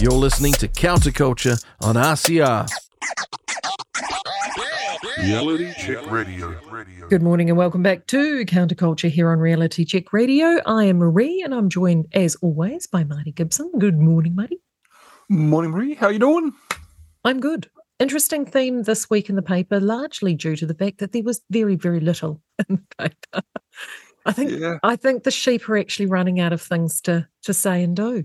You're listening to Counterculture on RCR. Reality Check Radio. Good morning and welcome back to Counterculture here on Reality Check Radio. I am Maree and I'm joined as always by Marty Gibson. Good morning, Marty. Morning, Maree. How are you doing? I'm good. Interesting theme this week in the paper, largely due to the fact that there was very, very little in the paper. I think Yeah. I think the sheep are actually running out of things to to say and do.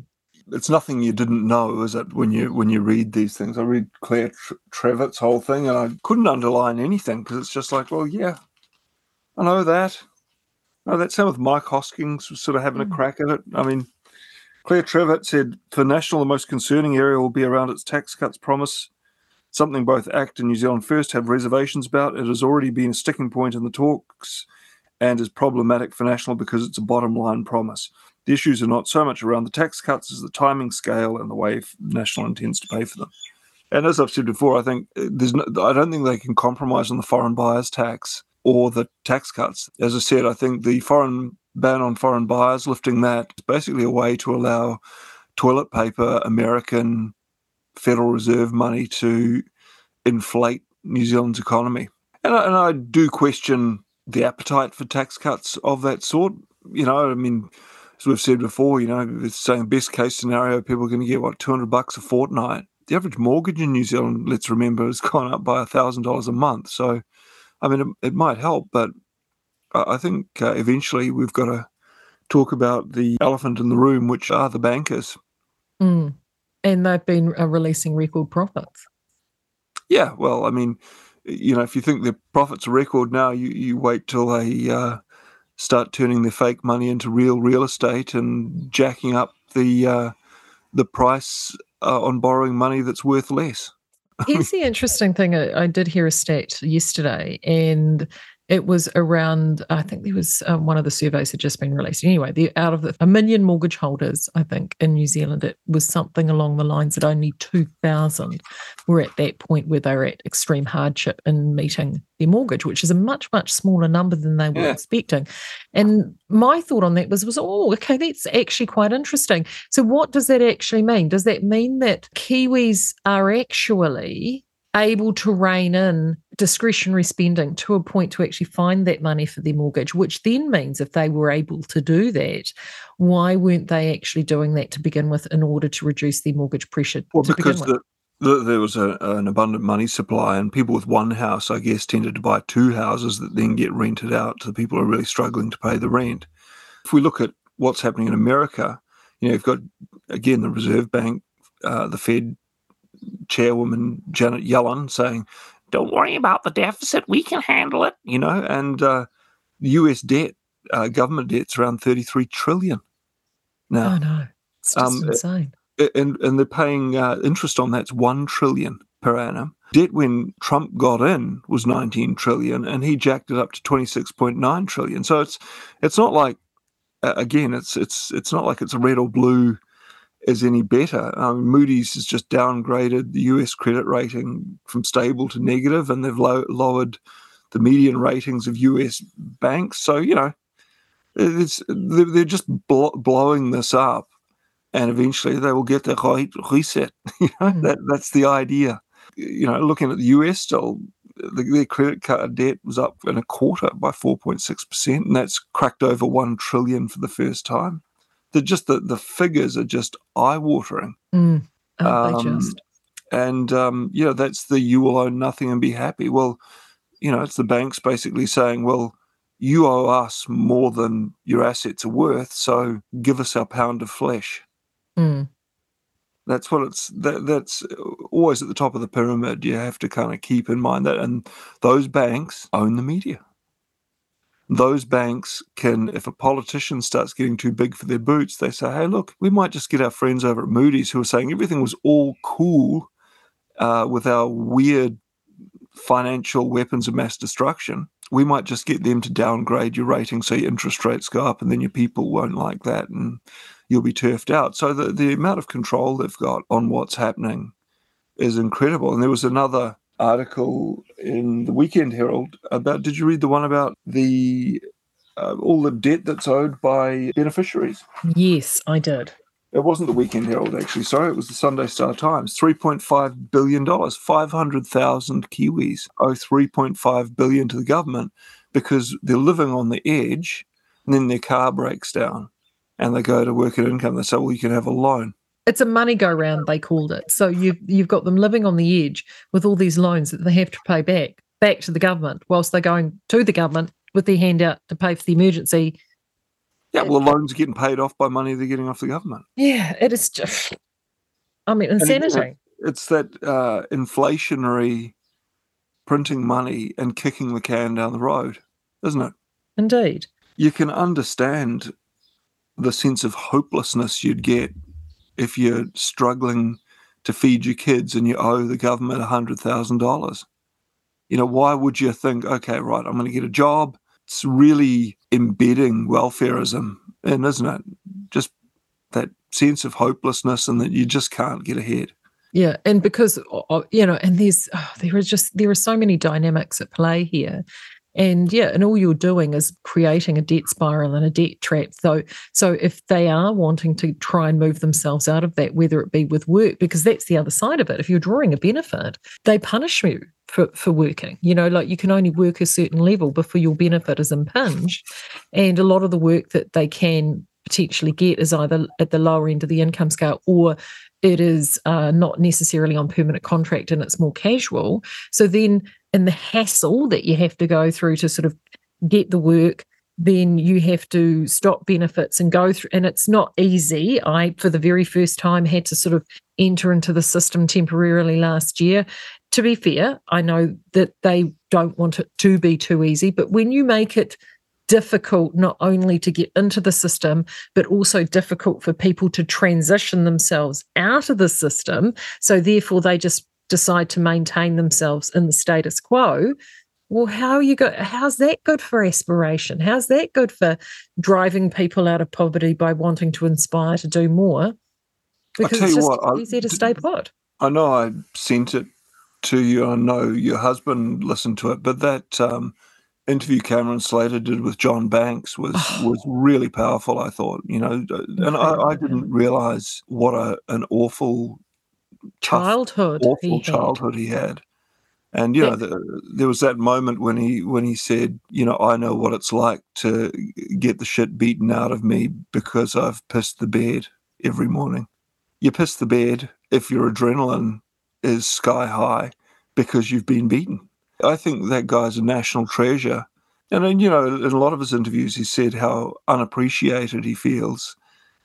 It's nothing you didn't know, is it? When you when you read these things, I read Claire Tr- Trevett's whole thing, and I couldn't underline anything because it's just like, well, yeah, I know that. No, that's same with Mike Hosking's was sort of having Mm. a crack at it. I mean, Claire Trevett said for National, the most concerning area will be around its tax cuts promise. Something both ACT and New Zealand First have reservations about. It has already been a sticking point in the talks and is problematic for National because it's a bottom line promise. The issues are not so much around the tax cuts as the timing scale and the way National intends to pay for them. And as I've said before, I think uh, there's no, I don't think they can compromise on the foreign buyers tax or the tax cuts. As I said, I think the foreign ban on foreign buyers, lifting that, is basically a way to allow toilet paper American Federal Reserve money to inflate New Zealand's economy. And I, and I do question the appetite for tax cuts of that sort. You know, I mean, as we've said before, you know, it's saying best case scenario, people are going to get what two hundred bucks a fortnight. The average mortgage in New Zealand, let's remember, has gone up by thousand dollars a month. So, I mean, it, it might help, but I think uh, eventually we've got to talk about the elephant in the room, which are the bankers. Mm. And they've been uh, releasing record profits. Yeah, well, I mean, you know, if you think their profits are record now, you, you wait till they uh, start turning their fake money into real real estate and jacking up the uh, the price uh, on borrowing money that's worth less. Here's the interesting thing. I, I did hear a stat yesterday, and it was around. I think there was um, one of the surveys had just been released. Anyway, the out of the, a million mortgage holders, I think in New Zealand, it was something along the lines that only two thousand were at that point where they were at extreme hardship in meeting their mortgage, which is a much much smaller number than they were Yeah. expecting. And my thought on that was was oh okay, that's actually quite interesting. So what does that actually mean? Does that mean that Kiwis are actually able to rein in discretionary spending to a point to actually find that money for their mortgage, which then means if they were able to do that, why weren't they actually doing that to begin with in order to reduce their mortgage pressure? Well, because the, the, there was a, an abundant money supply, and people with one house, I guess, tended to buy two houses that then get rented out to the people who are really struggling to pay the rent. If we look at what's happening in America, you know, you've got again the Reserve Bank, uh, the Fed chairwoman Janet Yellen saying, "Don't worry about the deficit; we can handle it." You know, and uh, the U.S. debt, uh, government debt's around thirty-three trillion now oh no, it's just um, insane. and and they're paying uh, interest on that's one trillion per annum. Debt when Trump got in was 19 trillion, and he jacked it up to 26.9 trillion. So it's it's not like uh, again, it's it's it's not like it's a red or blue is any better. Um, Moody's has just downgraded the U.S. credit rating from stable to negative, and they've low, lowered the median ratings of U.S. banks. So you know, it's they're, just blo- blowing this up and eventually they will get the right reset. you know, Mm. that that's the idea. You know, looking at the US still, the, their credit card debt was up in a quarter by four point six percent, and that's cracked over one trillion for the first time. They're just the the figures are just eye watering, Mm, aren't um, just? and um, you know that's the you will own nothing and be happy. Well, you know, it's the banks basically saying, well. You owe us more than your assets are worth, so give us our pound of flesh. Mm, That's what it's that, that's always at the top of the pyramid. You have to kind of keep in mind that, and those banks own the media. Those banks can, if a politician starts getting too big for their boots, they say, "Hey, look, we might just get our friends over at Moody's who are saying everything was all cool uh, with our weird financial weapons of mass destruction. We might just get them to downgrade your rating so your interest rates go up, and then your people won't like that, and you'll be turfed out. So the, the amount of control they've got on what's happening is incredible. And there was another article in the Weekend Herald about. Did you read the one about the uh, all the debt that's owed by beneficiaries? yes, I did. It wasn't the Weekend Herald, actually. Sorry, it was the Sunday Star Times. $3.5 billion, 500,000 Kiwis owe 3.5 billion to the government because they're living on the edge and then their car breaks down and they go to work at income. They say, well, you can have a loan. It's a money go round, they called it. So you've you've got them living on the edge with all these loans that they have to pay back back to the government, whilst they're going to the government with their hand out to pay for the emergency. Yeah, well, the loans are getting paid off by money they're getting off the government. Yeah, it is just. I mean, insanity. It's that uh, inflationary printing money and kicking the can down the road, isn't it? Indeed. You can understand the sense of hopelessness you'd get if you're struggling to feed your kids and you owe the government $100,000. You know, why would you think, okay, right, I'm going to get a job? It's really embedding welfareism in, isn't it? Just that sense of hopelessness and that you just can't get ahead. Yeah, and because you know, and there's oh, there are just there are so many dynamics at play here, and yeah, and all you're doing is creating a debt spiral and a debt trap. So, so if they are wanting to try and move themselves out of that, whether it be with work, because that's the other side of it. If you're drawing a benefit, they punish you for, for working. You know, like you can only work a certain level before your benefit is impinged. And a lot of the work that they can potentially get is either at the lower end of the income scale or it is uh, not necessarily on permanent contract and it's more casual. So then, in the hassle that you have to go through to sort of get the work, then you have to stop benefits and go through. And it's not easy. I, for the very first time, had to sort of enter into the system temporarily last year. To be fair, I know that they don't want it to be too easy, but when you make it difficult not only to get into the system, but also difficult for people to transition themselves out of the system. So, therefore, they just decide to maintain themselves in the status quo. Well, how are you go? How's that good for aspiration? How's that good for driving people out of poverty by wanting to inspire to do more? Because it's just what, easier to stay put. I know I sent it to you. I know your husband listened to it, but that um, interview Cameron Slater did with John Banks was was really powerful. I thought, you know, and I, I didn't realize what a an awful childhood, awful he childhood he had. And you yeah. know, the, there was that moment when he when he said, you know, I know what it's like to get the shit beaten out of me because I've pissed the bed every morning. You piss the bed if your adrenaline is sky high because you've been beaten I think that guy's a national treasure. And then, you know, in a lot of his interviews, he said how unappreciated he feels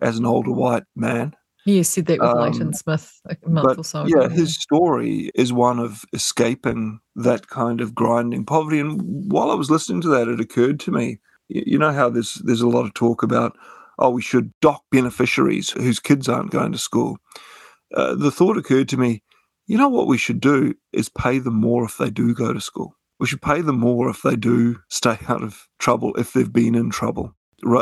as an older white man. He said that with um, Leighton Smith a month but, or so ago. Yeah, his story is one of escaping that kind of grinding poverty. And while I was listening to that, it occurred to me, you know how there's there's a lot of talk about, oh, we should dock beneficiaries whose kids aren't going to school. Uh, the thought occurred to me, you know what we should do is pay them more if they do go to school. We should pay them more if they do stay out of trouble, if they've been in trouble.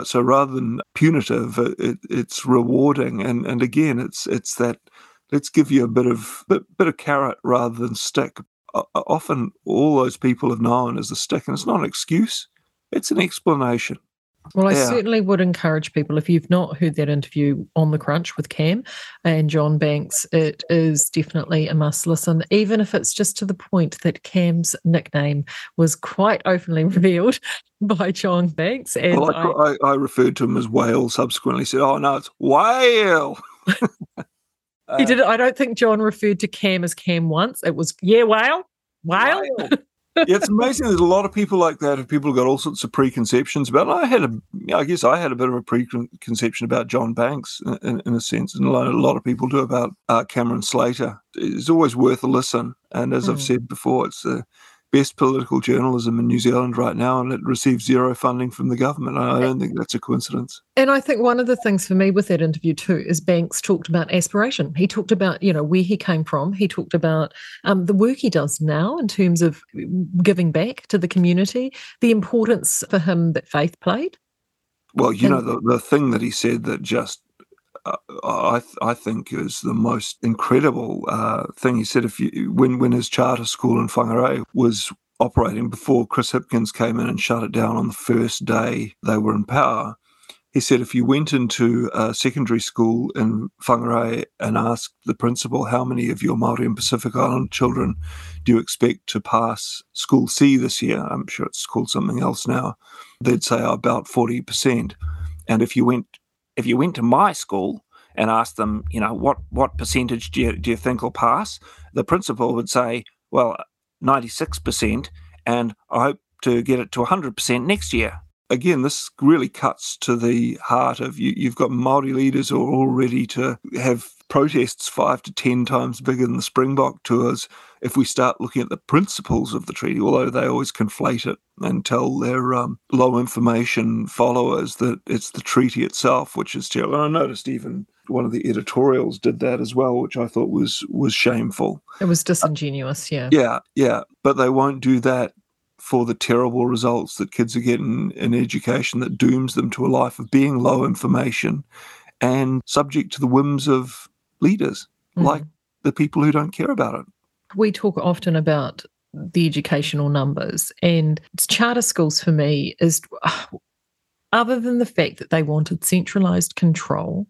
So rather than punitive, it, it's rewarding. And, and again, it's it's that let's give you a bit of bit, bit of carrot rather than stick. often all those people have known as a stick, and it's not an excuse; it's an explanation. Well, I yeah. certainly would encourage people if you've not heard that interview on the crunch with Cam and John Banks, it is definitely a must listen, even if it's just to the point that Cam's nickname was quite openly revealed by John Banks. And well, I, I, I, referred to him as Whale subsequently, said, Oh, no, it's Whale. he uh, did. I don't think John referred to Cam as Cam once. It was, yeah, Whale. Whale. whale it's amazing. There's a lot of people like that. Have people got all sorts of preconceptions about. I had a, I guess I had a bit of a preconception about John Banks in, in a sense, and a lot, a lot of people do about uh, Cameron Slater. It's always worth a listen. And as mm. I've said before, it's a best political journalism in New Zealand right now, and it receives zero funding from the government. I don't think that's a coincidence. And I think one of the things for me with that interview too is Banks talked about aspiration. He talked about you know where he came from. He talked about um, the work he does now in terms of giving back to the community, the importance for him that faith played. Well, you and, know the the thing that he said that just I th- I think is the most incredible uh, thing he said. If you when when his charter school in Whangarei was operating before Chris Hipkins came in and shut it down on the first day they were in power, He said if you went into a secondary school in Whangarei and asked the principal how many of your Māori and Pacific Island children do you expect to pass School C this year, I'm sure it's called something else now, they'd say oh, about 40%. And if you went if you went to my school and asked them, you know, what what percentage do you, do you think will pass, the principal would say, well, 96%, and I hope to get it to 100% next year again, this really cuts to the heart of you. You've got Maori leaders who are all ready to have protests five to ten times bigger than the Springbok tours if we start looking at the principles of the treaty, although they always conflate it and tell their um, low information followers that it's the treaty itself which is terrible. And I noticed even one of the editorials did that as well, which I thought was was shameful. It was disingenuous, yeah. Yeah, yeah. But they won't do that for the terrible results that kids are getting in education that dooms them to a life of being low information and subject to the whims of leaders mm. like the people who don't care about it. We talk often about the educational numbers, and charter schools for me is other than the fact that they wanted centralized control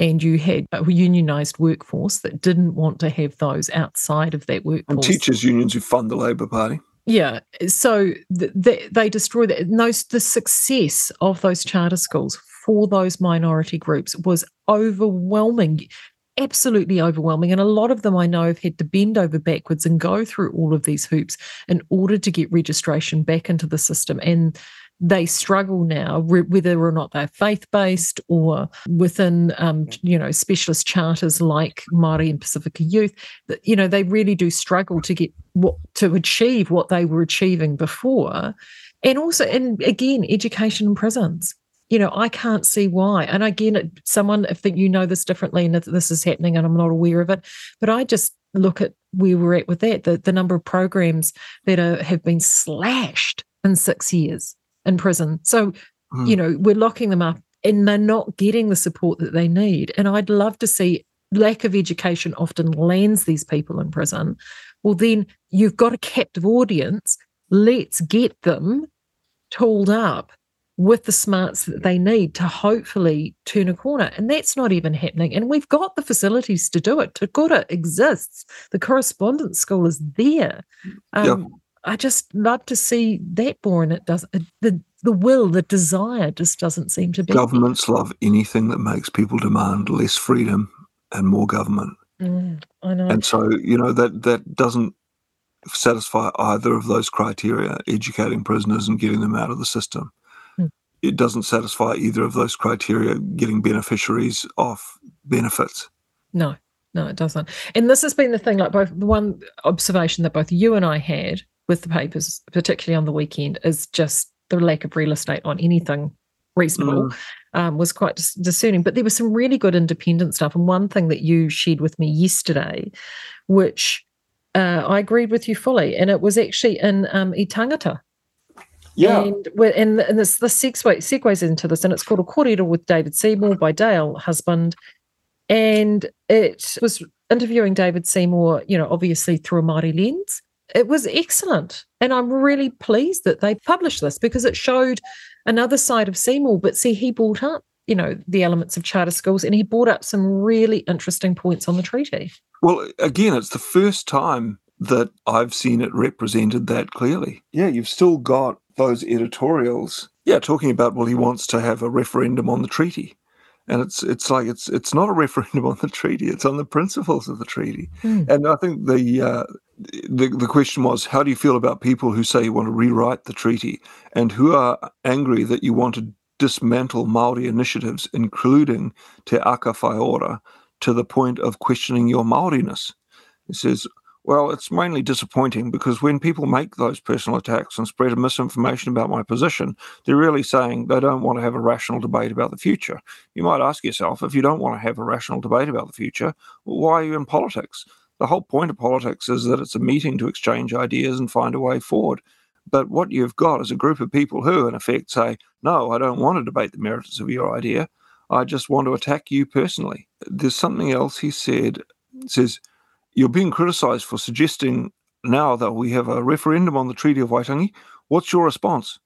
and you had a unionized workforce that didn't want to have those outside of that workforce. And teachers' unions who fund the Labour Party. Yeah. So th- they, they destroy that. No, the success of those charter schools for those minority groups was overwhelming, absolutely overwhelming. And a lot of them I know have had to bend over backwards and go through all of these hoops in order to get registration back into the system. And they struggle now, whether or not they're faith based or within, um, you know, specialist charters like Māori and Pacifica Youth. That you know they really do struggle to get what to achieve what they were achieving before, and also, and again, education and prisons. You know, I can't see why. And again, someone, if you know this differently and this is happening and I'm not aware of it, but I just look at where we're at with that, the, the number of programs that are, have been slashed in six years in prison. So, mm. you know, we're locking them up and they're not getting the support that they need. And I'd love to see lack of education often lands these people in prison. Well, then you've got a captive audience. Let's get them tooled up with the smarts that they need to hopefully turn a corner. And that's not even happening. And we've got the facilities to do it. Te Kura exists. The correspondence school is there. Um, yep. I just love to see that born. It does the the will, the desire, just doesn't seem to be. Governments love anything that makes people demand less freedom and more government. Mm, I know. And so you know that that doesn't satisfy either of those criteria: educating prisoners and getting them out of the system. It doesn't satisfy either of those criteria: getting beneficiaries off benefits. No, no, it doesn't. And this has been the thing. Like both the one observation that both you and I had with the papers, particularly on the weekend, is just the lack of real estate on anything reasonable mm. um, was quite dis- discerning. But there was some really good independent stuff. And one thing that you shared with me yesterday, which uh, I agreed with you fully, and it was actually in um, E-Tangata. Yeah. And, and, and this, this segue, segues into this, and it's called A Kōrero with David Seymour by Dale Husband. And it was interviewing David Seymour, you know, obviously through a Māori lens it was excellent. And I'm really pleased that they published this because it showed another side of Seymour. But see, he brought up, you know, the elements of charter schools and he brought up some really interesting points on the treaty. Well, again, it's the first time that I've seen it represented that clearly. Yeah, you've still got those editorials. Yeah, talking about, well, he wants to have a referendum on the treaty and it's it's like it's it's not a referendum on the treaty; it's on the principles of the treaty. Mm. And I think the, uh, the the question was, how do you feel about people who say you want to rewrite the treaty and who are angry that you want to dismantle Maori initiatives, including Te Aka Whaiora, to the point of questioning your Maoriness? He says, well, it's mainly disappointing because when people make those personal attacks and spread misinformation about my position, they're really saying they don't want to have a rational debate about the future. You might ask yourself, if you don't want to have a rational debate about the future, well, why are you in politics? The whole point of politics is that it's a meeting to exchange ideas and find a way forward. But what you've got is a group of people who, in effect, say, No, I don't want to debate the merits of your idea. I just want to attack you personally. There's something else he said. It says, you're being criticised for suggesting now that we have a referendum on the Treaty of Waitangi. What's your response?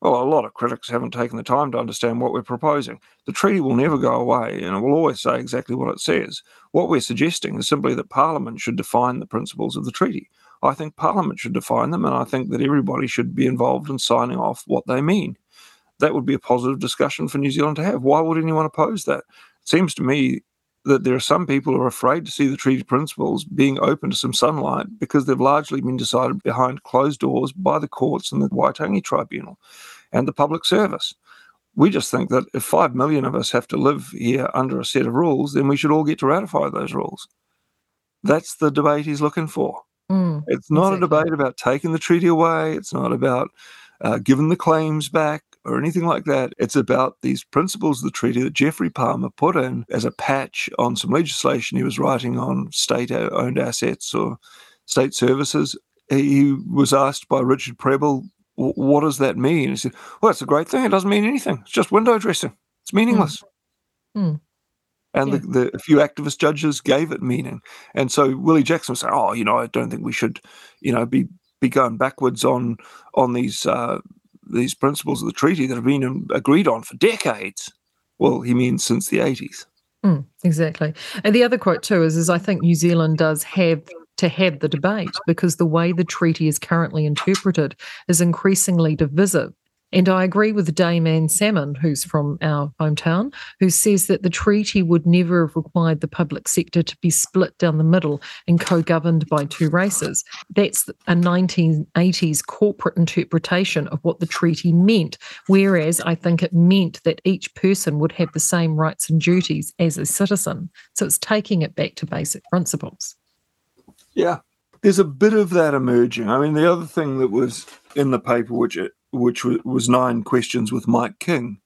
Well, a lot of critics haven't taken the time to understand what we're proposing. The treaty will never go away and it will always say exactly what it says. What we're suggesting is simply that Parliament should define the principles of the treaty. I think Parliament should define them, and I think that everybody should be involved in signing off what they mean. That would be a positive discussion for New Zealand to have. Why would anyone oppose that? It seems to me that there are some people who are afraid to see the treaty principles being open to some sunlight because they've largely been decided behind closed doors by the courts and the Waitangi Tribunal and the public service. We just think that if five million of us have to live here under a set of rules, then we should all get to ratify those rules. That's the debate he's looking for. Mm, It's not Exactly. a debate about taking the treaty away. It's not about uh, giving the claims back or anything like that. It's about these principles of the treaty that Geoffrey Palmer put in as a patch on some legislation he was writing on state owned assets or state services. He was asked by Richard Prebble, What does that mean? He said, Well, it's a great thing. It doesn't mean anything. It's just window dressing, it's meaningless. Mm. And Yeah. the, the a few activist judges gave it meaning. And so Willie Jackson was saying, "Oh, you know, I don't think we should, you know, be be going backwards on on these uh, these principles of the treaty that have been um, agreed on for decades." Well, he means since the eighties. Mm, exactly. And the other quote too is, is I think New Zealand does have to have the debate because the way the treaty is currently interpreted is increasingly divisive. And I agree with Dame Anne Salmond, who's from our hometown, who says that the treaty would never have required the public sector to be split down the middle and co governed by two races. That's a 1980s corporate interpretation of what the treaty meant. Whereas I think it meant that each person would have the same rights and duties as a citizen. So it's taking it back to basic principles. Yeah, there's a bit of that emerging. I mean, the other thing that was in the paper, which which was nine questions with Mike King,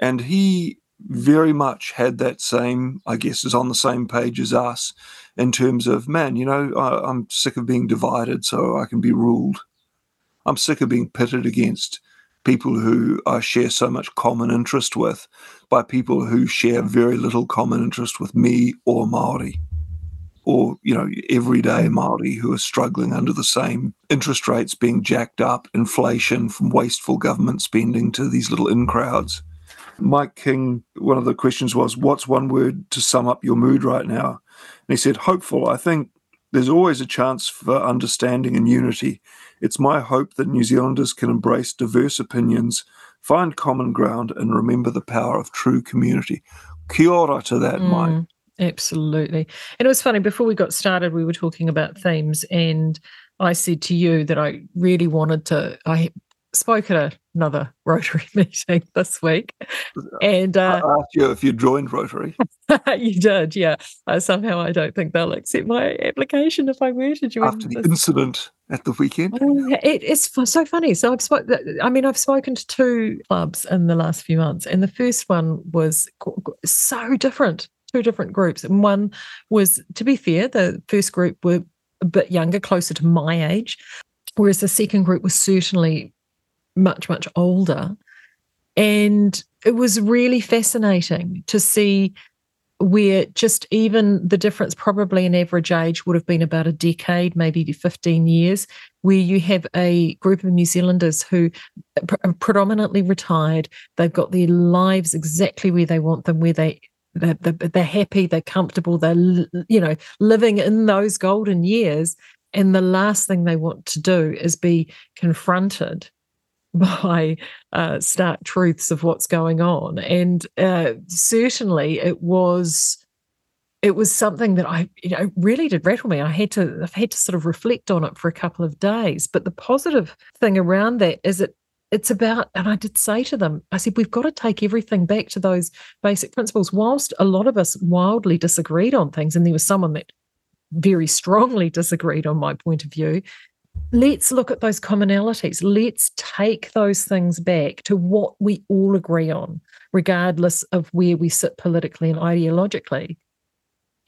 and he very much had that same, I guess, is on the same page as us in terms of, man, you know, I, I'm sick of being divided, so I can be ruled. I'm sick of being pitted against people who I share so much common interest with by people who share very little common interest with me or Maori or you know everyday Maori who are struggling under the same interest rates being jacked up, inflation from wasteful government spending to these little in crowds. Mike King, one of the questions was, "What's one word to sum up your mood right now?" And he said, "Hopeful." I think there's always a chance for understanding and unity. It's my hope that New Zealanders can embrace diverse opinions, find common ground, and remember the power of true community. Kia ora to that, mm. Mike. Absolutely. And it was funny, before we got started, we were talking about themes, and I said to you that I really wanted to. I spoke at another Rotary meeting this week, and I uh, asked you if you joined Rotary. you did, yeah. Uh, somehow I don't think they'll accept my application if I were to join. after the this. incident at the weekend. Oh, It f- so funny. So I've spoke. I mean, I've spoken to two clubs in the last few months, and the first one was so different. Two different groups, and one was, to be fair, the first group were a bit younger, closer to my age, whereas the second group was certainly much much older, and it was really fascinating to see where just even the difference, probably an average age would have been about a decade, maybe 15 years, where you have a group of New Zealanders who are predominantly retired. They've got their lives exactly where they want them, where they they're, they're, happy, they're comfortable, they're you know living in those golden years. And the last thing they want to do is be confronted by uh, stark truths of what's going on. And uh, certainly, it was it was something that I you know really did rattle me. I had to I've had to sort of reflect on it for a couple of days. But the positive thing around that is it it's about and I did say to them, I said we've got to take everything back to those basic principles. Whilst a lot of us wildly disagreed on things, and there was someone that very strongly disagreed on my point of view. Let's look at those commonalities. Let's take those things back to what we all agree on, regardless of where we sit politically and ideologically.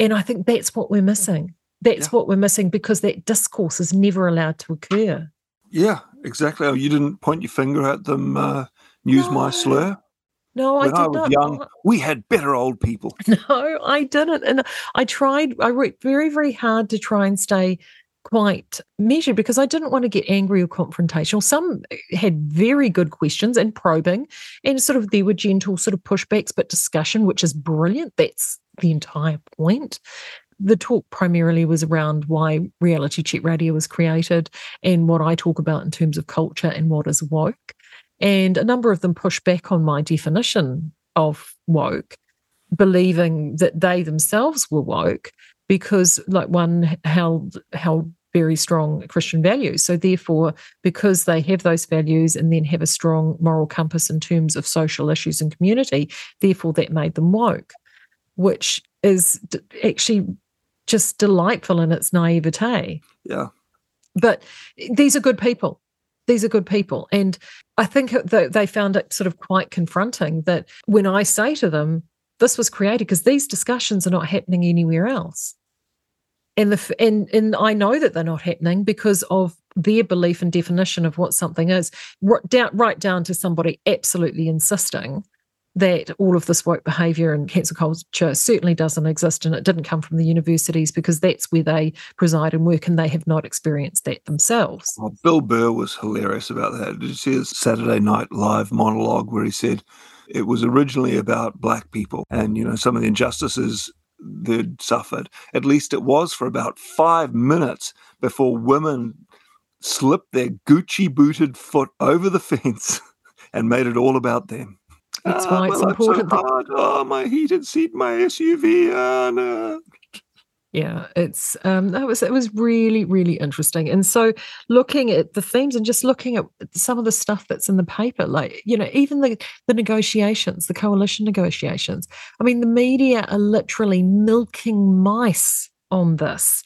And I think that's what we're missing. That's Yeah. what we're missing because that discourse is never allowed to occur. Yeah, exactly. Oh, you didn't point your finger at them, uh, use my slur. No, I when did I was not. young, we had better old people. No, I didn't. And I tried, I worked very, very hard to try and stay quite measured because I didn't want to get angry or confrontational. Some had very good questions and probing, and sort of there were gentle sort of pushbacks, but discussion, which is brilliant. That's the entire point. The talk primarily was around why reality check radio was created and what I talk about in terms of culture and what is woke. And a number of them pushed back on my definition of woke, believing that they themselves were woke because, like, one held held very strong Christian values. So, therefore, because they have those values and then have a strong moral compass in terms of social issues and community, therefore, that made them woke, which is actually just delightful in its naivete. Yeah. But these are good people. These are good people. And I think that they found it sort of quite confronting that when I say to them, this was created because these discussions are not happening anywhere else. And the and and I know that they're not happening because of their belief and definition of what something is, right down, right down to somebody absolutely insisting that all of this woke behaviour and cancel culture certainly doesn't exist and it didn't come from the universities because that's where they preside and work and they have not experienced that themselves. Well, Bill Burr was hilarious about that. Did you see his Saturday Night Live monologue where he said it was originally about black people and, you know, some of the injustices they'd suffered. At least it was for about five minutes before women slipped their Gucci booted foot over the fence and made it all about them. That's ah, why it's important. So that, oh, my heated seat, my SUV. Oh, ah, no. Yeah, it's um that was it was really really interesting. And so looking at the themes and just looking at some of the stuff that's in the paper like you know even the the negotiations, the coalition negotiations. I mean the media are literally milking mice on this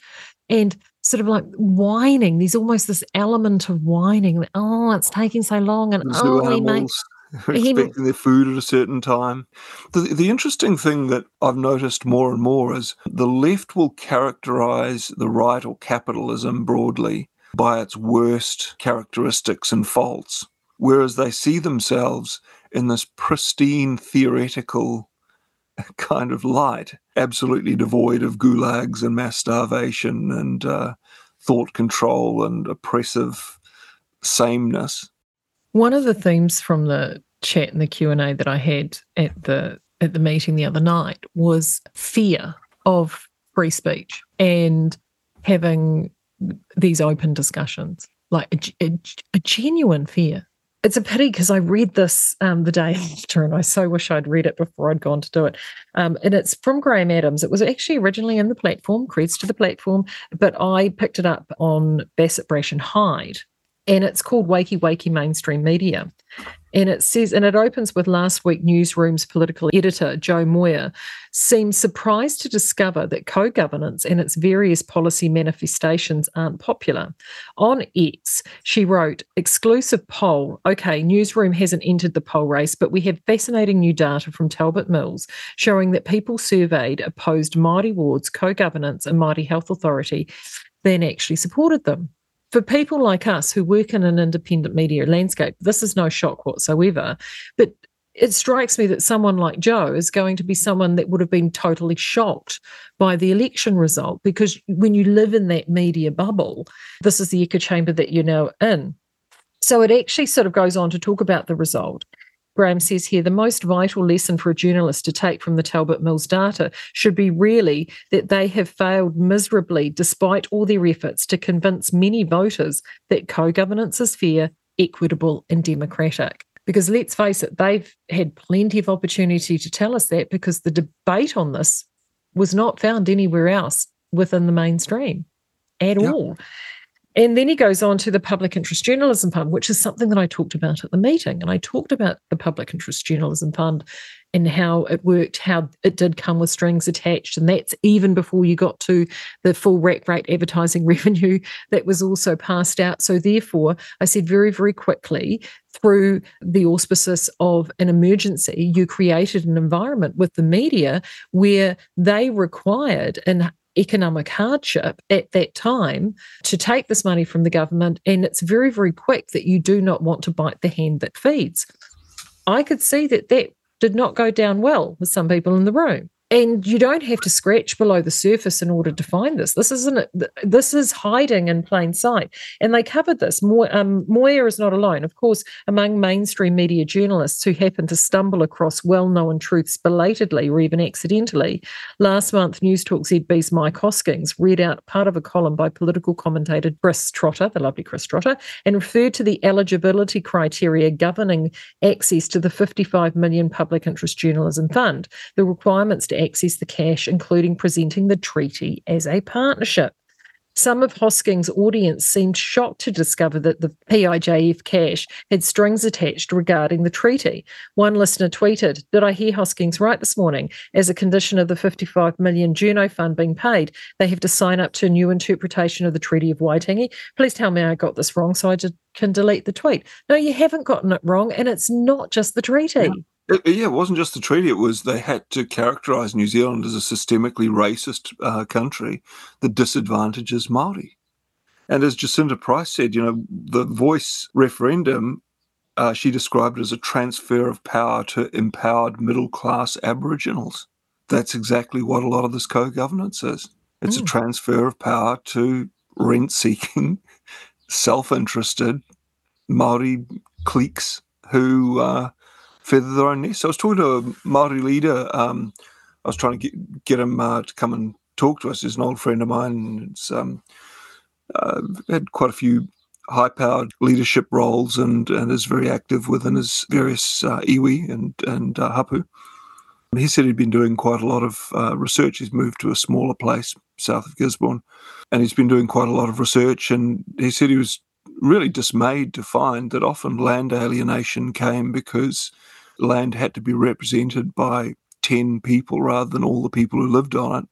and sort of like whining. There's almost this element of whining. Oh, it's taking so long and oh, we make expecting their food at a certain time. The, the interesting thing that I've noticed more and more is the left will characterize the right or capitalism broadly by its worst characteristics and faults, whereas they see themselves in this pristine theoretical kind of light, absolutely devoid of gulags and mass starvation and uh, thought control and oppressive sameness. One of the themes from the chat and the Q and A that I had at the at the meeting the other night was fear of free speech and having these open discussions, like a, a, a genuine fear. It's a pity because I read this um, the day after, and I so wish I'd read it before I'd gone to do it. Um, and it's from Graham Adams. It was actually originally in the platform, creds to the platform, but I picked it up on Bassett Brash and Hyde, and it's called Wakey Wakey Mainstream Media. And it says, and it opens with last week Newsroom's political editor, Jo Moir, seems surprised to discover that co governance and its various policy manifestations aren't popular. On X, she wrote, exclusive poll. Okay, Newsroom hasn't entered the poll race, but we have fascinating new data from Talbot Mills showing that people surveyed opposed Māori wards, co governance, and Māori Health Authority than actually supported them for people like us who work in an independent media landscape, this is no shock whatsoever. But it strikes me that someone like Jo is going to be someone that would have been totally shocked by the election result because when you live in that media bubble, this is the echo chamber that you're now in. So it actually sort of goes on to talk about the result Graham says here the most vital lesson for a journalist to take from the Talbot Mills data should be really that they have failed miserably, despite all their efforts, to convince many voters that co governance is fair, equitable, and democratic. Because let's face it, they've had plenty of opportunity to tell us that because the debate on this was not found anywhere else within the mainstream at yep. all. And then he goes on to the Public Interest Journalism Fund, which is something that I talked about at the meeting. And I talked about the Public Interest Journalism Fund and how it worked, how it did come with strings attached. And that's even before you got to the full rack rate advertising revenue that was also passed out. So, therefore, I said very, very quickly through the auspices of an emergency, you created an environment with the media where they required and economic hardship at that time to take this money from the government. And it's very, very quick that you do not want to bite the hand that feeds. I could see that that did not go down well with some people in the room. And you don't have to scratch below the surface in order to find this. This isn't this is hiding in plain sight. And they covered this. Um, Moir is not alone. Of course, among mainstream media journalists who happen to stumble across well-known truths belatedly or even accidentally. Last month, News Talk ZB's Mike Hosking's read out part of a column by political commentator Chris Trotter, the lovely Chris Trotter, and referred to the eligibility criteria governing access to the 55 million public interest journalism fund. The requirements to access the cash, including presenting the treaty as a partnership. Some of Hosking's audience seemed shocked to discover that the PIJF cash had strings attached regarding the treaty. One listener tweeted, Did I hear Hosking's right this morning? As a condition of the 55 million Juno fund being paid, they have to sign up to a new interpretation of the Treaty of Waitangi. Please tell me I got this wrong so I can delete the tweet. No, you haven't gotten it wrong, and it's not just the treaty. Yeah. It, yeah, it wasn't just the treaty. It was they had to characterise New Zealand as a systemically racist uh, country that disadvantages Maori. And as Jacinta Price said, you know, the voice referendum, uh, she described it as a transfer of power to empowered middle class Aboriginals. That's exactly what a lot of this co governance is. It's mm. a transfer of power to rent seeking, self interested Maori cliques who uh, feather their own nest. I was talking to a Maori leader. Um, I was trying to get get him uh, to come and talk to us. He's an old friend of mine. It's um, uh, had quite a few high-powered leadership roles and and is very active within his various uh, iwi and and uh, hapu. He said he'd been doing quite a lot of uh, research. He's moved to a smaller place south of Gisborne, and he's been doing quite a lot of research. And he said he was really dismayed to find that often land alienation came because land had to be represented by 10 people rather than all the people who lived on it.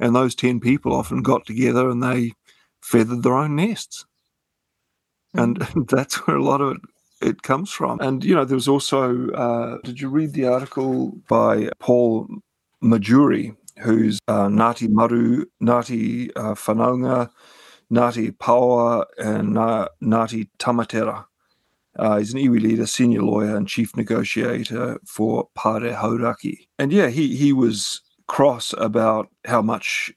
And those 10 people often got together and they feathered their own nests. And mm. that's where a lot of it, it comes from. And, you know, there was also, uh, did you read the article by Paul Majurey, who's uh, Ngāti Maru, Ngāti uh, Whanaunga, Ngāti Paoa, and uh, Ngāti Tamatera? Uh, he's an iwi leader, senior lawyer, and chief negotiator for Pare Hauraki. And yeah, he, he was cross about how much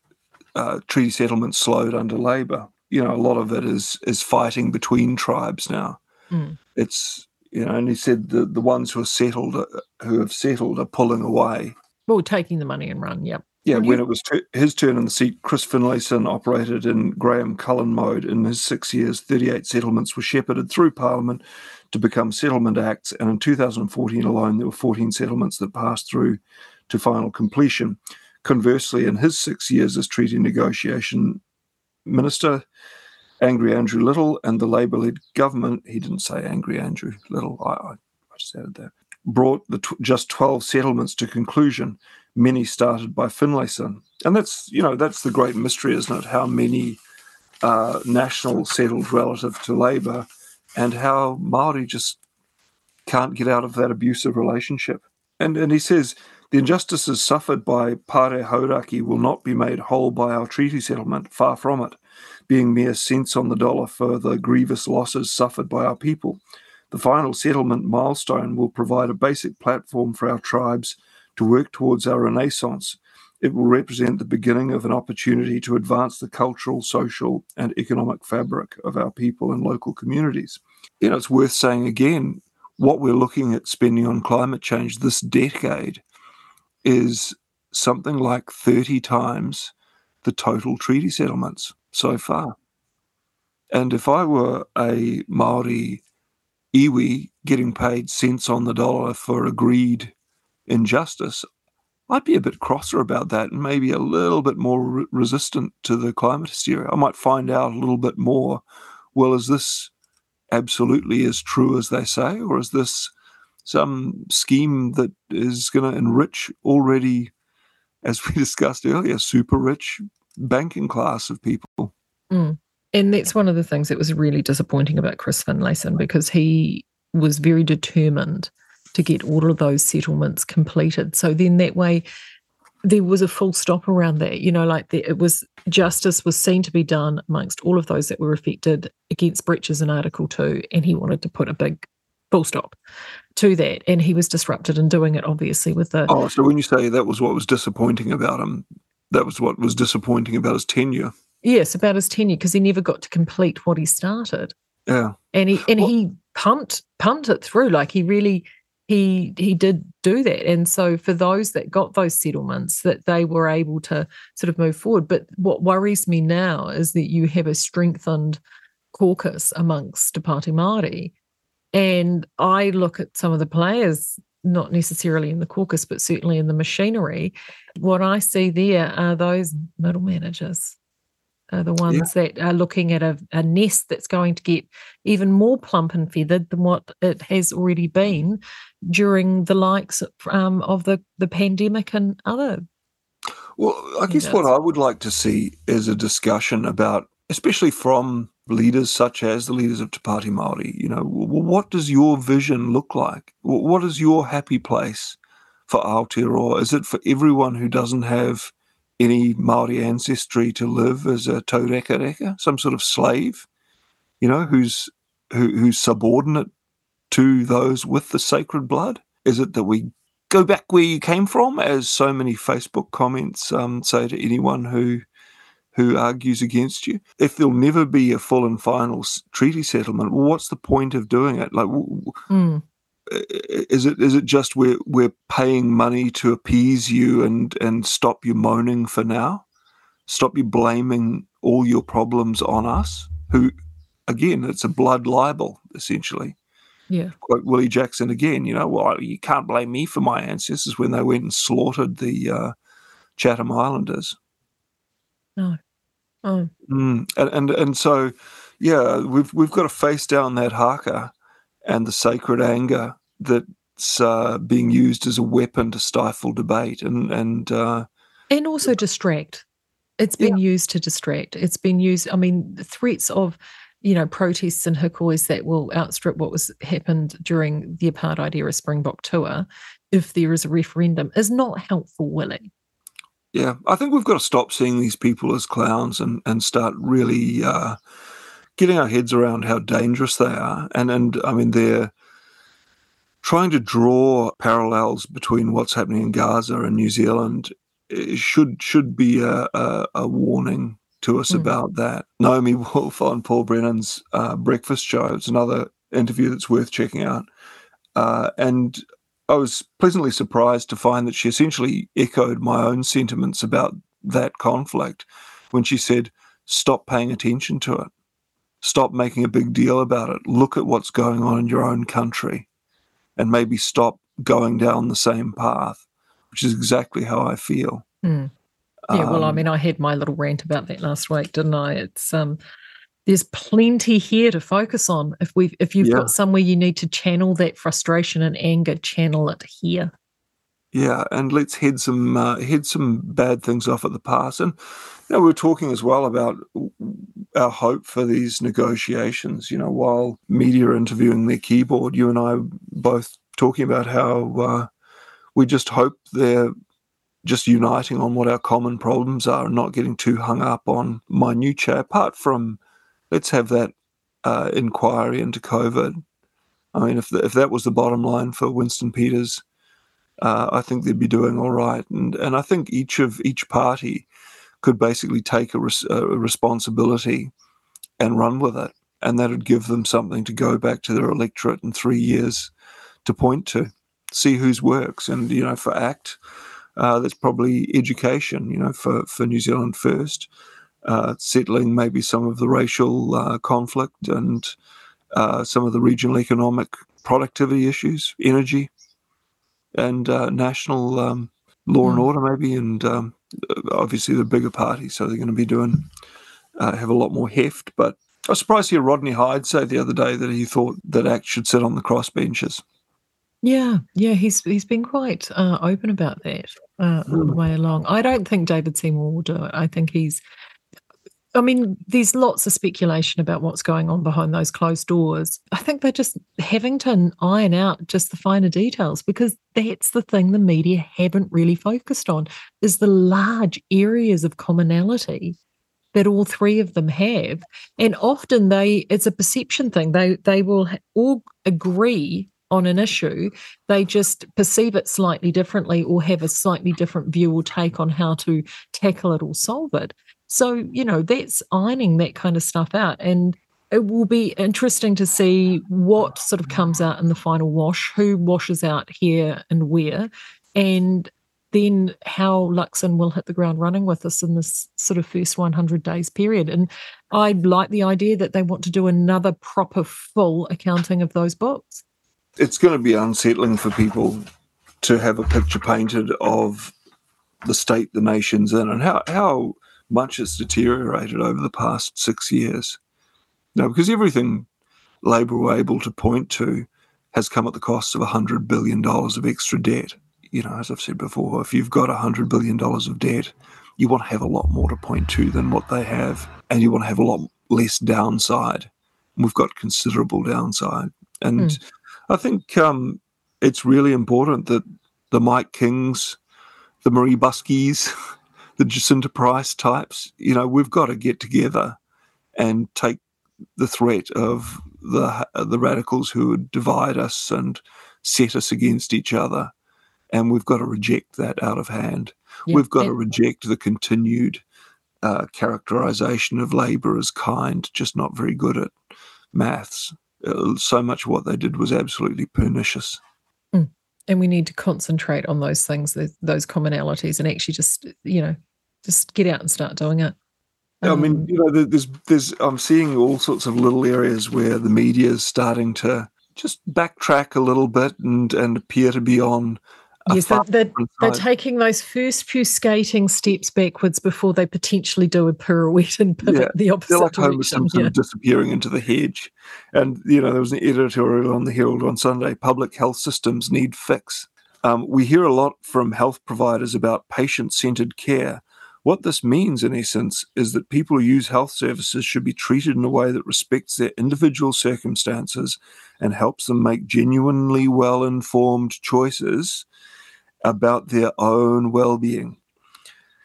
uh, treaty settlements slowed under Labour. You know, a lot of it is is fighting between tribes now. Mm. It's you know, and he said the the ones who are settled, who have settled, are pulling away. Well, taking the money and run. Yep. Yeah, when it was t- his turn in the seat, Chris Finlayson operated in Graham Cullen mode. In his six years, 38 settlements were shepherded through Parliament to become settlement acts. And in 2014 alone, there were 14 settlements that passed through to final completion. Conversely, in his six years as treaty negotiation minister, Angry Andrew Little and the Labour led government, he didn't say Angry Andrew Little, I, I, I just added that, brought the t- just 12 settlements to conclusion many started by Finlayson. And that's, you know, that's the great mystery, isn't it? How many uh, national settled relative to Labour and how Maori just can't get out of that abusive relationship. And, and he says, the injustices suffered by Pare Hauraki will not be made whole by our treaty settlement, far from it, being mere cents on the dollar for the grievous losses suffered by our people. The final settlement milestone will provide a basic platform for our tribes to work towards our renaissance. It will represent the beginning of an opportunity to advance the cultural, social, and economic fabric of our people and local communities. You know, it's worth saying again what we're looking at spending on climate change this decade is something like 30 times the total treaty settlements so far. And if I were a Maori iwi getting paid cents on the dollar for agreed injustice, I'd be a bit crosser about that and maybe a little bit more re- resistant to the climate hysteria. I might find out a little bit more. Well, is this absolutely as true as they say, or is this some scheme that is going to enrich already, as we discussed earlier, super rich banking class of people? Mm. And that's one of the things that was really disappointing about Chris Finlayson because he was very determined to get all of those settlements completed. So then that way, there was a full stop around that. You know, like the, it was justice was seen to be done amongst all of those that were affected against breaches in Article 2, and he wanted to put a big full stop to that, and he was disrupted in doing it, obviously, with the. Oh, so when you say that was what was disappointing about him, that was what was disappointing about his tenure. Yes, about his tenure because he never got to complete what he started, Yeah. and he and Well- he pumped pumped it through like he really he he did do that, and so for those that got those settlements, that they were able to sort of move forward. But what worries me now is that you have a strengthened caucus amongst Te Pāti Māori, and I look at some of the players, not necessarily in the caucus, but certainly in the machinery. What I see there are those middle managers, are the ones that are looking at a, a nest that's going to get even more plump and feathered than what it has already been during the likes um, of the, the pandemic and other. Well, I guess what. I would like to see is a discussion about, especially from leaders such as the leaders of Te Pāti Māori, you know, what does your vision look like? What is your happy place for Aotearoa? Is it for everyone who doesn't have any Māori ancestry to live as a taurekareka, some sort of slave, you know, who's who, who's subordinate to those with the sacred blood? Is it that we go back where you came from, as so many Facebook comments um, say to anyone who who argues against you? If there'll never be a full and final treaty settlement, what's the point of doing it? Like, Mm, is it is it just we're we're paying money to appease you and and stop you moaning for now, stop you blaming all your problems on us? Who, again, it's a blood libel essentially yeah. quote Willie Jackson again, you know, well, you can't blame me for my ancestors when they went and slaughtered the uh, Chatham Islanders. no Oh, Mm. And, and and so, yeah, we've we've got to face down that haka and the sacred anger that's uh, being used as a weapon to stifle debate. And and uh, and also distract. It's been used to distract. It's been used. I mean, the threats of, you know, protests and hikois that will outstrip what was happened during the apartheid era Springbok tour, if there is a referendum, is not helpful, Willie. yeah, I think we've got to stop seeing these people as clowns and and start really uh, getting our heads around how dangerous they are. And and I mean they're trying to draw parallels between what's happening in Gaza and New Zealand eh, should should be a, a, a warning to us Mm. about that. Naomi Wolf on Paul Brennan's uh, Breakfast Show. It's another interview that's worth checking out. Uh, and I was pleasantly surprised to find that she essentially echoed my own sentiments about that conflict when she said, "Stop paying attention to it. Stop making a big deal about it. Look at what's going on in your own country." and maybe stop going down the same path, which is exactly how I feel. Hmm. Yeah, well, I Um, mean, I had my little rant about that last week, didn't I? It's um, there's plenty here to focus on. If we, if you've Yeah. got somewhere you need to channel that frustration and anger, channel it here. yeah, and let's head some uh, head some bad things off at the pass. And you know, we were talking as well about our hope for these negotiations. You know, while media are interviewing their keyboard, you and I both talking about how uh, we just hope they're just uniting on what our common problems are and not getting too hung up on minutiae. Apart from, let's have that uh, inquiry into COVID. I mean, if, if that was the bottom line for Winston Peters, uh, I think they'd be doing all right. And and I think each of each party could basically take a, res- a responsibility and run with it, and that would give them something to go back to their electorate in three years to point to, see whose works. And you know, for ACT, uh, that's probably education. You know, for for New Zealand first, uh, settling maybe some of the racial uh, conflict and uh, some of the regional economic productivity issues, energy, and uh, national um, law and Mm. order, maybe, and um, obviously the bigger party. So they're going to be doing uh, have a lot more heft. But I was surprised to hear Rodney Hide say the other day that he thought that ACT should sit on the crossbenches. Yeah, yeah, he's he's been quite uh, open about that uh, all the way along. I don't think David Seymour will do it. I think he's. I mean, there's lots of speculation about what's going on behind those closed doors. I think they're just having to iron out just the finer details because that's the thing the media haven't really focused on is the large areas of commonality that all three of them have, and often they it's a perception thing. They they will all agree on an issue, they just perceive it slightly differently or have a slightly different view or take on how to tackle it or solve it. So, you know, that's ironing that kind of stuff out. And it will be interesting to see what sort of comes out in the final wash, who washes out here and where, and then how Luxon will hit the ground running with us in this sort of first 100 days period. And I like the idea that they want to do another proper full accounting of those books. It's going to be unsettling for people to have a picture painted of the state the nation's in and how, how much has deteriorated over the past six years. Now, because everything Labor were able to point to has come at the cost of $100 billion of extra debt. You know, as I've said before, if you've got $100 billion of debt, you want to have a lot more to point to than what they have, and you want to have a lot less downside. We've got considerable downside. And mm. I think um, it's really important that the Mike Kings, the Maree Busckes, the Jacinta Price types, you know, we've got to get together and take the threat of the the radicals who would divide us and set us against each other, and we've got to reject that out of hand. Yeah. We've got to reject the continued uh, characterization of Labor as kind, just not very good at maths. Uh, so much of what they did was absolutely pernicious. Mm. And we need to concentrate on those things, those commonalities, and actually just you know just get out and start doing it. Um, I mean, um, you know, there's, there's, I'm seeing all sorts of little areas where the media is starting to just backtrack a little bit and and appear to be on. Yes, they're, they're, taking those first few skating steps backwards before they potentially do a pirouette and pivot yeah, the opposite they're like direction. Homer Simpson yeah. disappearing into the hedge. And, you know, there was an editorial on the Herald on Sunday, public health systems need fix. Um, we hear a lot from health providers about patient-centered care what this means, in essence, is that people who use health services should be treated in a way that respects their individual circumstances and helps them make genuinely well informed choices about their own well being.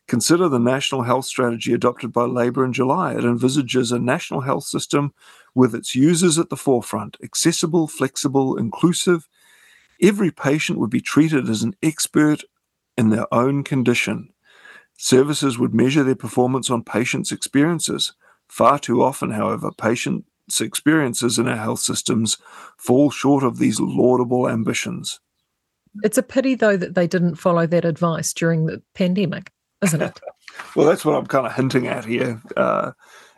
Consider the national health strategy adopted by Labor in July. It envisages a national health system with its users at the forefront, accessible, flexible, inclusive. Every patient would be treated as an expert in their own condition. Services would measure their performance on patients' experiences. Far too often, however, patients' experiences in our health systems fall short of these laudable ambitions. It's a pity, though, that they didn't follow that advice during the pandemic, isn't it? well, that's what I'm kind of hinting at here. Uh,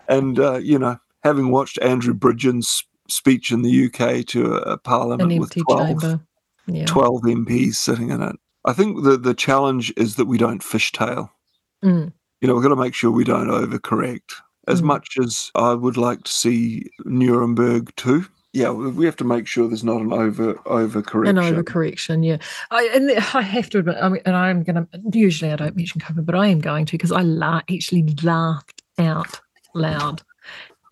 and, uh, you know, having watched Andrew Bridgen's speech in the UK to a, parliament with 12, yeah. 12 MPs sitting in it, I think the, the challenge is that we don't fishtail. Mm. You know, we've got to make sure we don't overcorrect. As mm. much as I would like to see Nuremberg too, yeah, we have to make sure there's not an over overcorrection. An overcorrection, yeah. I and I have to admit, I mean, and I'm going to. Usually, I don't mention COVID, but I am going to because I la- actually laughed out loud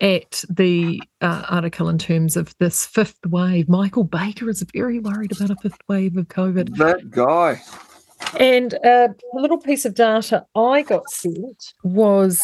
at the uh, article in terms of this fifth wave. Michael Baker is very worried about a fifth wave of COVID. That guy. And uh, a little piece of data I got sent was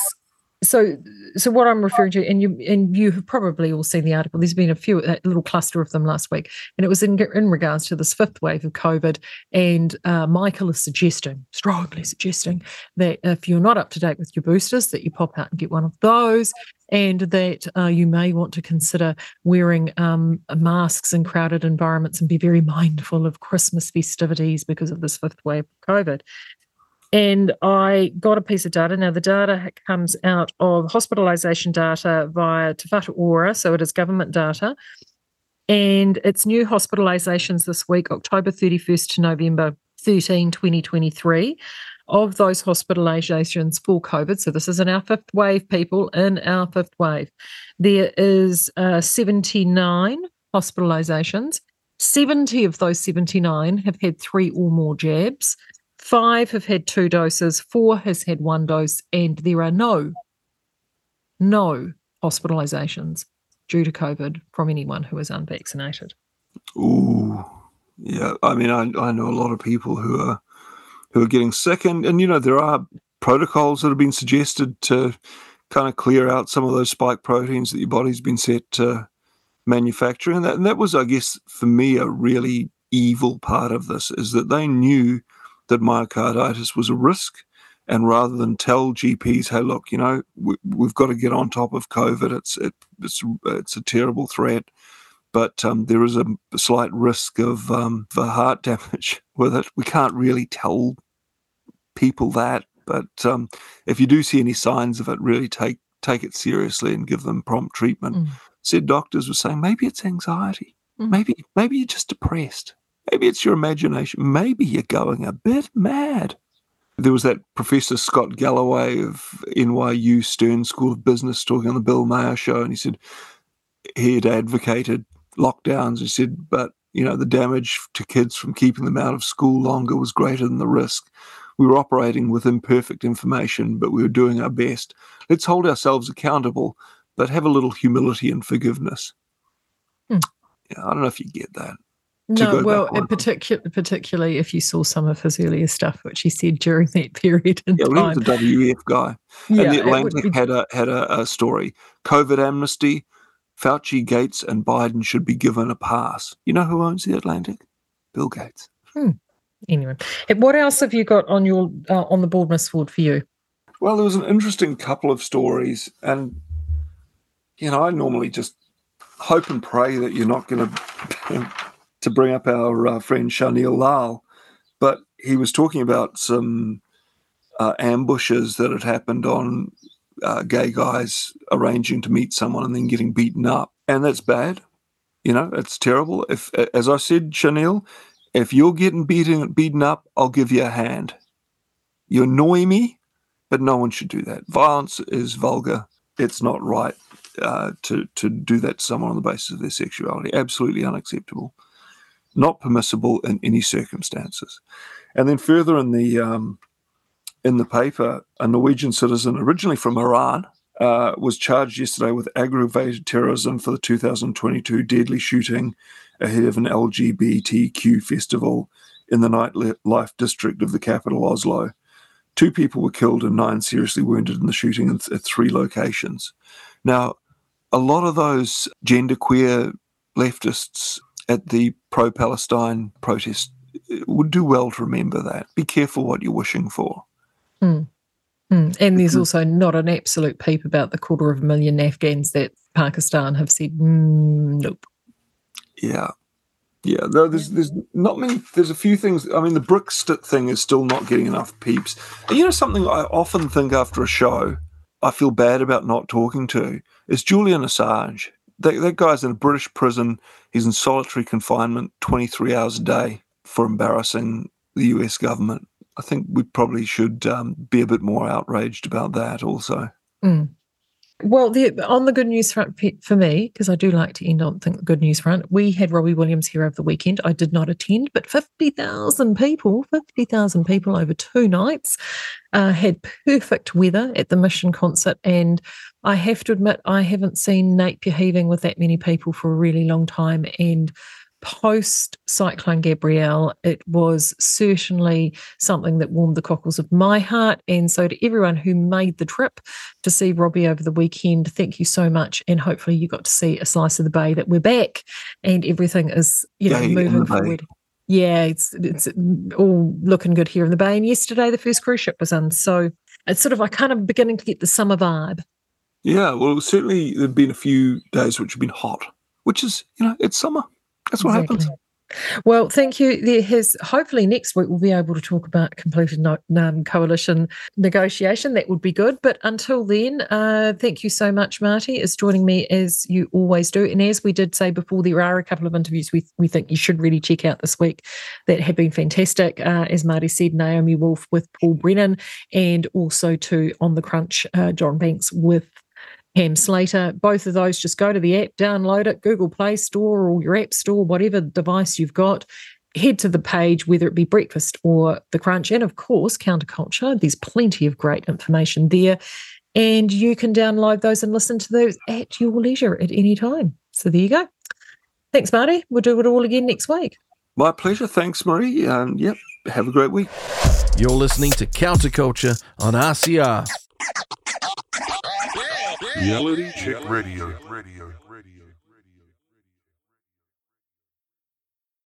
so so what I'm referring to, and you and you have probably all seen the article. There's been a few, a little cluster of them last week, and it was in in regards to this fifth wave of COVID. And uh, Michael is suggesting, strongly suggesting, that if you're not up to date with your boosters, that you pop out and get one of those, and that uh, you may want to consider wearing um, masks in crowded environments and be very mindful of Christmas festivities because of this fifth wave of COVID. And I got a piece of data. Now, the data comes out of hospitalisation data via Te Whatu Ora, so it is government data. And it's new hospitalisations this week, October 31st to November 13, 2023. Of those hospitalisations for COVID, so this is in our fifth wave, people, in our fifth wave, there is uh, 79 hospitalisations. 70 of those 79 have had three or more jabs. Five have had two doses, four has had one dose, and there are no, no hospitalizations due to COVID from anyone who is unvaccinated. Ooh, yeah. I mean, I, I know a lot of people who are who are getting sick, and, and you know there are protocols that have been suggested to kind of clear out some of those spike proteins that your body's been set to manufacture, And that, and that was, I guess, for me, a really evil part of this is that they knew that myocarditis was a risk. And rather than tell GPs, hey, look, you know, we, have got to get on top of COVID. It's it, it's it's a terrible threat, but um, there is a, slight risk of um, for heart damage with it. We can't really tell people that, but um, if you do see any signs of it, really take take it seriously and give them prompt treatment. Mm. Said doctors were saying maybe it's anxiety, mm. maybe maybe you're just depressed, maybe it's your imagination, maybe you're going a bit mad. There was that Professor Scott Galloway of NYU Stern School of Business talking on the Bill Maher show, and he said he had advocated lockdowns. He said, but you know, the damage to kids from keeping them out of school longer was greater than the risk. We were operating with imperfect information, but we were doing our best. Let's hold ourselves accountable, but have a little humility and forgiveness. Hmm. Yeah, I don't know if you get that. No, well, particular, particularly if you saw some of his earlier stuff, which he said during that period in yeah, time. Yeah, he was a WEF guy. Yeah, and the Atlantic be... had a had a, a story. COVID amnesty, Fauci, Gates, and Biden should be given a pass. You know who owns the Atlantic? Bill Gates. Hmm. Anyway, what else have you got on your uh, on the board, Miss Ford, for you? Well, there was an interesting couple of stories, and you know, I normally just hope and pray that you're not going to to bring up our uh, friend Shaneel Lal, but he was talking about some uh, ambushes that had happened on uh, gay guys arranging to meet someone and then getting beaten up, and that's bad. You know, it's terrible. If, as I said, Shaneel, if you're getting beaten beaten up, I'll give you a hand. You annoy me, but no one should do that. Violence is vulgar. It's not right uh, to to do that to someone on the basis of their sexuality. Absolutely unacceptable. Not permissible in any circumstances. And then further in the um, in the paper, a Norwegian citizen originally from Iran uh, was charged yesterday with aggravated terrorism for the 2022 deadly shooting ahead of an LGBTQ festival in the nightlife district of the capital, Oslo. Two people were killed and nine seriously wounded in the shooting at three locations. Now, a lot of those genderqueer leftists at the pro Palestine protest would do well to remember that. Be careful what you're wishing for. Mm. Mm. And there's also not an absolute peep about the quarter of a million Afghans that Pakistan have said, mm, nope. Yeah. Yeah, no, there's there's not many. There's a few things. I mean, the BRICS thing is still not getting enough peeps. And you know, something I often think after a show, I feel bad about not talking to is Julian Assange. That, that guy's in a British prison. He's in solitary confinement 23 hours a day for embarrassing the US government. I think we probably should um, be a bit more outraged about that also. Mm. Well, the, on the good news front for me, because I do like to end on the good news front, we had Robbie Williams here over the weekend. I did not attend, but 50,000 people, 50,000 people over two nights uh, had perfect weather at the Mission concert. And I have to admit, I haven't seen Napier heaving with that many people for a really long time. And post Cyclone Gabrielle, it was certainly something that warmed the cockles of my heart. And so, to everyone who made the trip to see Robbie over the weekend, thank you so much. And hopefully, you got to see a slice of the bay that we're back and everything is, you know, moving forward. Yeah, it's it's all looking good here in the bay. And yesterday, the first cruise ship was in, so it's sort of I kind of beginning to get the summer vibe. Yeah, well, certainly there've been a few days which have been hot, which is you know it's summer. That's what exactly. happens. Well, thank you. There has hopefully next week we'll be able to talk about completed no, um, coalition negotiation. That would be good. But until then, uh, thank you so much, Marty, is joining me as you always do. And as we did say before, there are a couple of interviews we we think you should really check out this week that have been fantastic. Uh, as Marty said, Naomi Wolf with Paul Brennan, and also to on the Crunch, uh, John Banks with Cam Slater. Both of those, just go to the app, download it, Google Play Store or your App Store, whatever device you've got. Head to the page, whether it be breakfast or the crunch, and of course, counterculture. There's plenty of great information there. And you can download those and listen to those at your leisure at any time. So there you go. Thanks, Marty. We'll do it all again next week. My pleasure. Thanks, Maree. Um, yep. Have a great week. You're listening to Counterculture on RCR. Reality Check Radio. Radio.